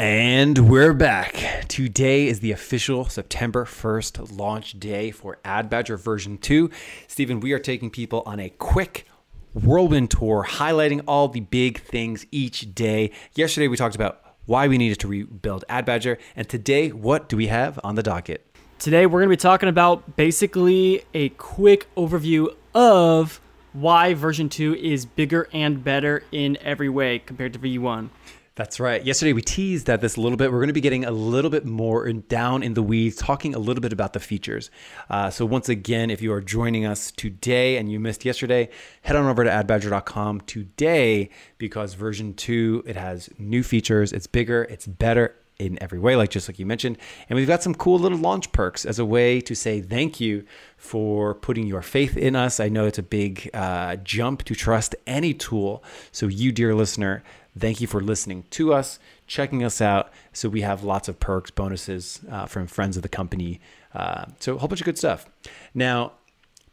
And we're back. Today is the official September 1st launch day for Ad Badger version 2. Stephen, we are taking people on a quick whirlwind tour, highlighting all the big things each day. Yesterday, we talked about why we needed to rebuild Ad Badger. And today, what do we have on the docket? Today, we're going to be talking about basically a quick overview of why version 2 is bigger and better in every way compared to V1. That's right. Yesterday we teased that this a little bit. We're going to be getting a little bit more down in the weeds, talking a little bit about the features. Uh, so once again, if you are joining us today and you missed yesterday, head on over to adbadger.com today because version two it has new features. It's bigger. It's better in every way, like just like you mentioned. And we've got some cool little launch perks as a way to say thank you for putting your faith in us. I know it's a big uh, jump to trust any tool. So you, dear listener, Thank you for listening to us, checking us out. So we have lots of perks, bonuses uh, from friends of the company. Uh, so a whole bunch of good stuff. Now,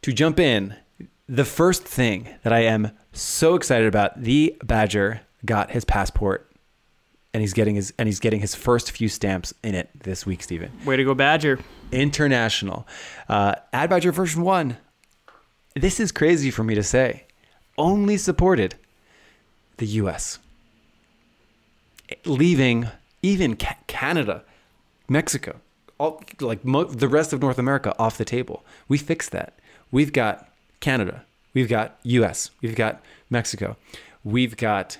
to jump in, the first thing that I am so excited about, the Badger got his passport and he's getting his and he's getting his first few stamps in it this week, Stephen. Way to go, Badger! International, uh, Ad Badger version one. This is crazy for me to say. Only supported the U.S leaving even ca- Canada, Mexico, all like mo- the rest of North America off the table. We fixed that. We've got Canada, we've got US, we've got Mexico, we've got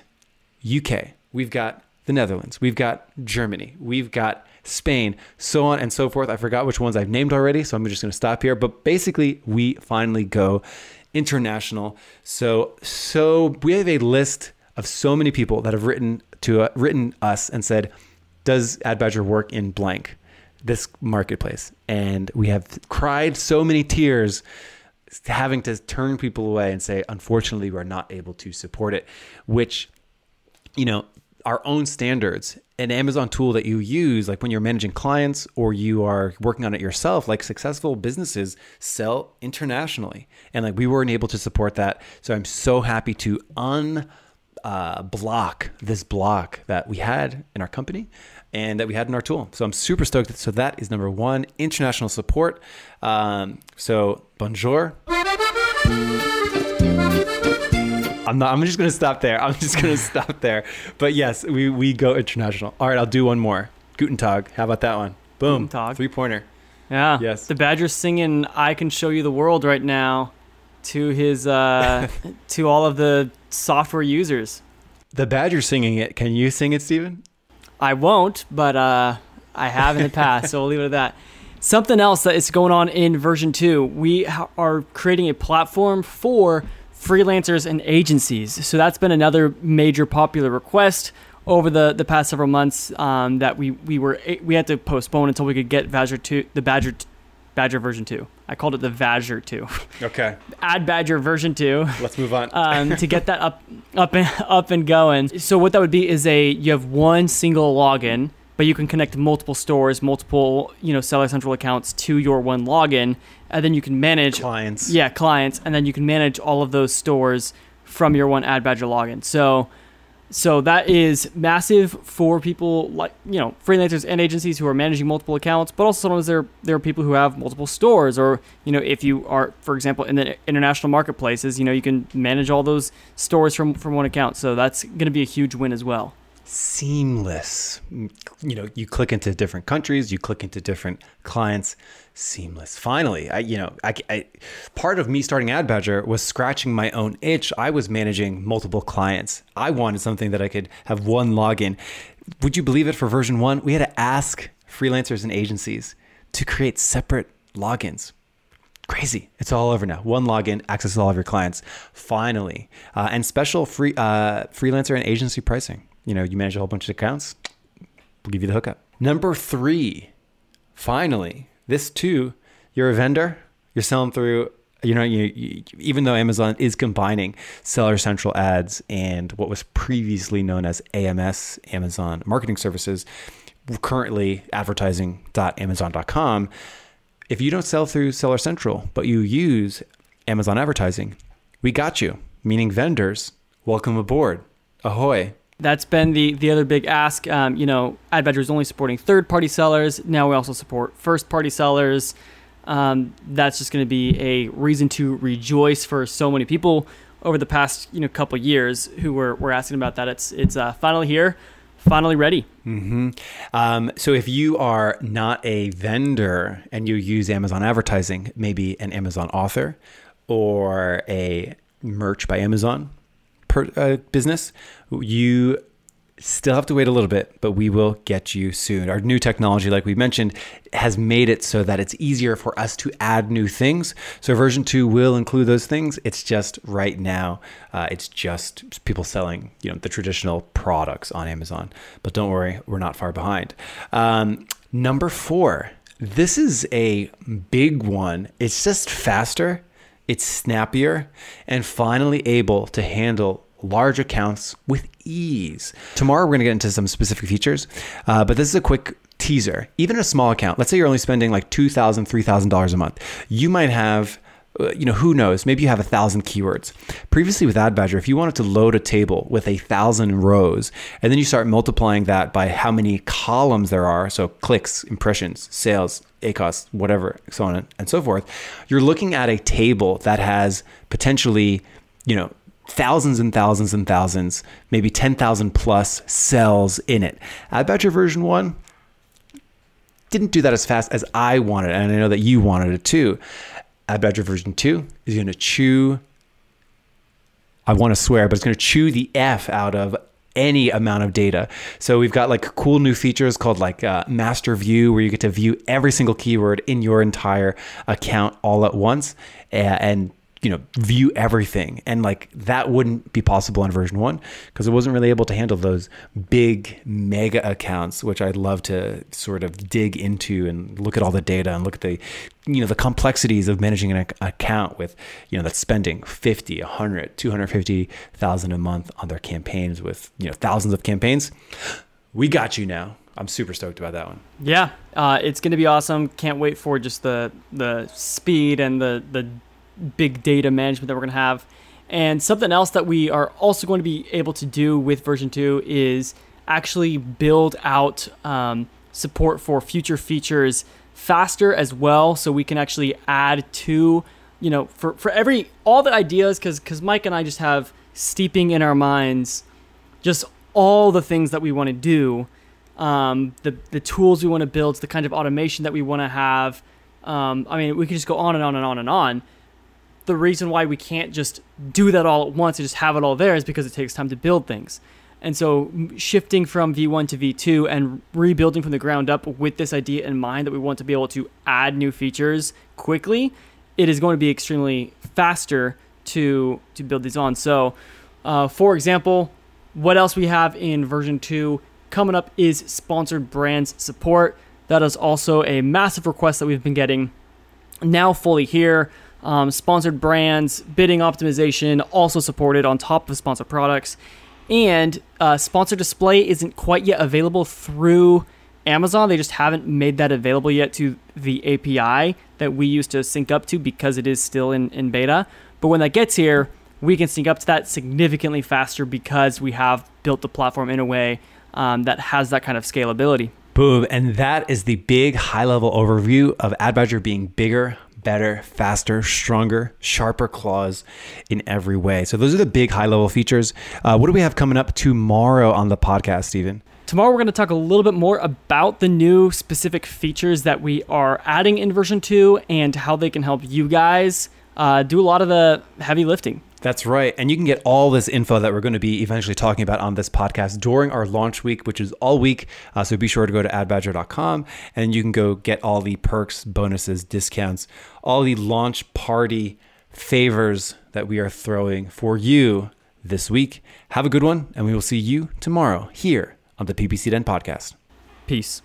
UK, we've got the Netherlands, we've got Germany, we've got Spain, so on and so forth. I forgot which ones I've named already, so I'm just going to stop here. But basically, we finally go international. So so we have a list of so many people that have written to uh, written us and said, "Does Ad Badger work in blank this marketplace?" And we have cried so many tears having to turn people away and say, "Unfortunately, we're not able to support it," which you know, our own standards an Amazon tool that you use, like when you're managing clients or you are working on it yourself, like successful businesses sell internationally. And like we weren't able to support that. So I'm so happy to un uh, block, this block that we had in our company and that we had in our tool. So I'm super stoked. So that is number one, international support. Um, so bonjour. I'm not. I'm just gonna stop there. I'm just gonna stop there. But yes, we we go international. All right, I'll do one more. Guten Tag. How about that one? Boom. Guten Tag. Three pointer. Yeah. Yes. The Badger's singing "I Can Show You the World" right now to his uh, to all of the software users. The Badger singing it. Can you sing it, Steven? I won't, but uh, I have in the past, so we'll leave it at that. Something else that is going on in version two, we ha- are creating a platform for freelancers and agencies. So that's been another major popular request over the, the past several months um, that we, we were we had to postpone until we could get Badger two the Badger Badger version two. I called it the Badger 2. Okay. Ad Badger version 2. Let's move on. um, to get that up up and up and going. So what that would be is a you have one single login, but you can connect multiple stores, multiple, you know, Seller Central accounts to your one login, and then you can manage clients. Yeah, clients, and then you can manage all of those stores from your one Ad Badger login. So so that is massive for people like you know freelancers and agencies who are managing multiple accounts, but also sometimes there there are people who have multiple stores, or you know if you are, for example, in the international marketplaces, you know you can manage all those stores from from one account. So that's going to be a huge win as well seamless. You know, you click into different countries, you click into different clients, seamless. Finally, I, you know, I, I, part of me starting Ad Badger was scratching my own itch. I was managing multiple clients. I wanted something that I could have one login. Would you believe it? For version one, we had to ask freelancers and agencies to create separate logins crazy. It's all over now. One login, access to all of your clients. Finally, uh, and special free uh, freelancer and agency pricing you know, you manage a whole bunch of accounts, we'll give you the hookup. Number three, finally, this too, you're a vendor, you're selling through you know, you, you, even though Amazon is combining Seller Central ads and what was previously known as AMS, Amazon Marketing Services, currently advertising.amazon.com, if you don't sell through Seller Central, but you use Amazon advertising, we got you, meaning vendors, welcome aboard. Ahoy That's been the the other big ask. Um, you know, AdBadger is only supporting third party sellers. Now we also support first party sellers. Um, that's just going to be a reason to rejoice for so many people over the past you know couple years who were, were asking about that. It's it's uh, finally here, finally ready. Mm-hmm. Um, so if you are not a vendor and you use Amazon advertising, maybe an Amazon author or a merch by Amazon per, uh, business, you still have to wait a little bit, but we will get you soon. Our new technology, like we mentioned, has made it so that it's easier for us to add new things. So version two will include those things. It's just right now, uh, it's just people selling, you know, the traditional products on Amazon. But don't worry, we're not far behind. Um, number four. This is a big one. It's just faster, it's snappier, and finally able to handle large accounts with ease. Tomorrow, we're going to get into some specific features, uh, but this is a quick teaser. Even a small account, let's say you're only spending like $2,000, $3,000 a month, you might have Uh, you know, who knows? Maybe you have a thousand keywords. Previously with AdBadger, if you wanted to load a table with a thousand rows, and then you start multiplying that by how many columns there are, so clicks, impressions, sales, ACOS, whatever, so on and so forth, you're looking at a table that has potentially, you know, thousands and thousands and thousands, maybe 10,000 plus cells in it. AdBadger version 1 didn't do that as fast as I wanted, and I know that you wanted it too. AdBadger version 2 is going to chew, I want to swear, but it's going to chew the F out of any amount of data. So we've got like cool new features called like uh, master view, where you get to view every single keyword in your entire account all at once. And you know view everything and like that wouldn't be possible on version 1 because it wasn't really able to handle those big mega accounts which I'd love to sort of dig into and look at all the data and look at the you know the complexities of managing an account with you know that's spending 50 100 250,000 a month on their campaigns with you know thousands of campaigns we got you now I'm super stoked about that one. Yeah, uh, it's going to be awesome. Can't wait for just the the speed and the the big data management that we're going to have. And something else that we are also going to be able to do with version 2 is actually build out um, support for future features faster as well. So we can actually add to, you know, for, for every, all the ideas, because because Mike and I just have steeping in our minds just all the things that we want to do, um, the, the tools we want to build, the kind of automation that we want to have. Um, I mean, we could just go on and on and on and on the reason why we can't just do that all at once and just have it all there is because it takes time to build things. And so shifting from V1 to V2 and rebuilding from the ground up with this idea in mind that we want to be able to add new features quickly, it is going to be extremely faster to to build these on. So, uh, for example, what else we have in version 2 coming up is sponsored brands support. That is also a massive request that we've been getting now fully here. Um, sponsored brands, bidding optimization also supported on top of sponsored products. And uh, sponsored display isn't quite yet available through Amazon. They just haven't made that available yet to the API that we used to sync up to because it is still in, in beta. But when that gets here, we can sync up to that significantly faster because we have built the platform in a way um, that has that kind of scalability. Boom. And that is the big high level overview of AdBadger being bigger, better, faster, stronger, sharper claws in every way. So those are the big high level features. Uh, what do we have coming up tomorrow on the podcast, Stephen? Tomorrow, we're going to talk a little bit more about the new specific features that we are adding in version 2 and how they can help you guys uh, do a lot of the heavy lifting. That's right. And you can get all this info that we're going to be eventually talking about on this podcast during our launch week, which is all week. Uh, so be sure to go to adbadger.com and you can go get all the perks, bonuses, discounts, all the launch party favors that we are throwing for you this week. Have a good one, and we will see you tomorrow here on the PPC Den podcast. Peace.